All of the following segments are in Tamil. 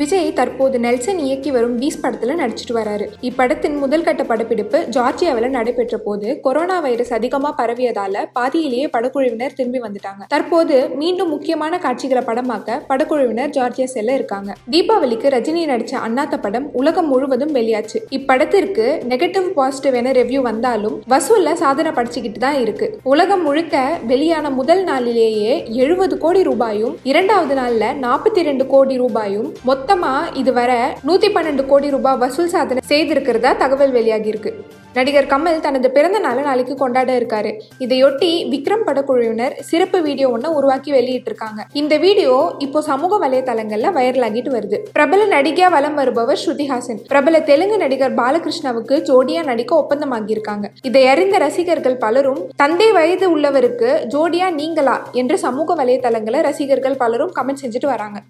விஜய் தற்போது நெல்சன் இயக்கி வரும் வீஸ் படத்தில் நடிச்சிட்டு வராரு. இப்படத்தின் முதல் கட்ட படப்பிடிப்பு ஜார்ஜியாவில் நடைபெற்ற போது கொரோனா வைரஸ் அதிகமாக பரவியதால பாதியிலேயே படக்குழுவினர் திரும்பி வந்துட்டாங்க. தற்போது மீண்டும் முக்கியமான காட்சிகளை படமாக்க படக்குழுவினர் ஜார்ஜியா செல்ல இருக்காங்க. தீபாவளிக்கு ரஜினி நடிச்ச அண்ணாத்த படம் உலகம் முழுவதும் வெளியாச்சு. இப்படத்திற்கு நெகட்டிவ் பாசிட்டிவ் என ரிவ்யூ வந்தாலும் வசூல்ல சாதனை படிச்சுக்கிட்டு தான் இருக்கு. உலகம் முழுக்க வெளியான முதல் நாளிலேயே எழுபது கோடி ரூபாயும் இரண்டாவது நாளில் நாற்பத்தி ரெண்டு கோடி ரூபாயும் மொத்த மொத்தமா இதுவரை நூத்தி பன்னெண்டு கோடி ரூபாய் வசூல் சாதனை செய்திருக்கிறதா தகவல் வெளியாகி இருக்கு. நடிகர் கமல் தனது பிறந்த நாளை நாளைக்கு கொண்டாட இருக்காரு. இதையொட்டி விக்ரம் படக்குழுவினர் சிறப்பு வீடியோ ஒன்று உருவாக்கி வெளியிட்டிருக்காங்க. இந்த வீடியோ இப்போ சமூக வலைதளங்கள்ல வைரல் ஆகிட்டு வருது. பிரபல நடிகையா வலம் வருபவர் ஸ்ருதிஹாசன். பிரபல தெலுங்கு நடிகர் பாலகிருஷ்ணாவுக்கு ஜோடியா நடிக்க ஒப்பந்தமாகியிருக்காங்க. இதை அறிந்த ரசிகர்கள் பலரும் தந்தை வயது உள்ளவருக்கு ஜோடியா நீங்களா? என்று சமூக வலைதளங்களை ரசிகர்கள் பலரும் கமெண்ட் செஞ்சுட்டு வராங்க.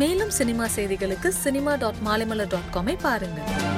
மேலும் சினிமா செய்திகளுக்கு சினிமா டாட் மாலைமலர் டாட் காமை பாருங்கள்.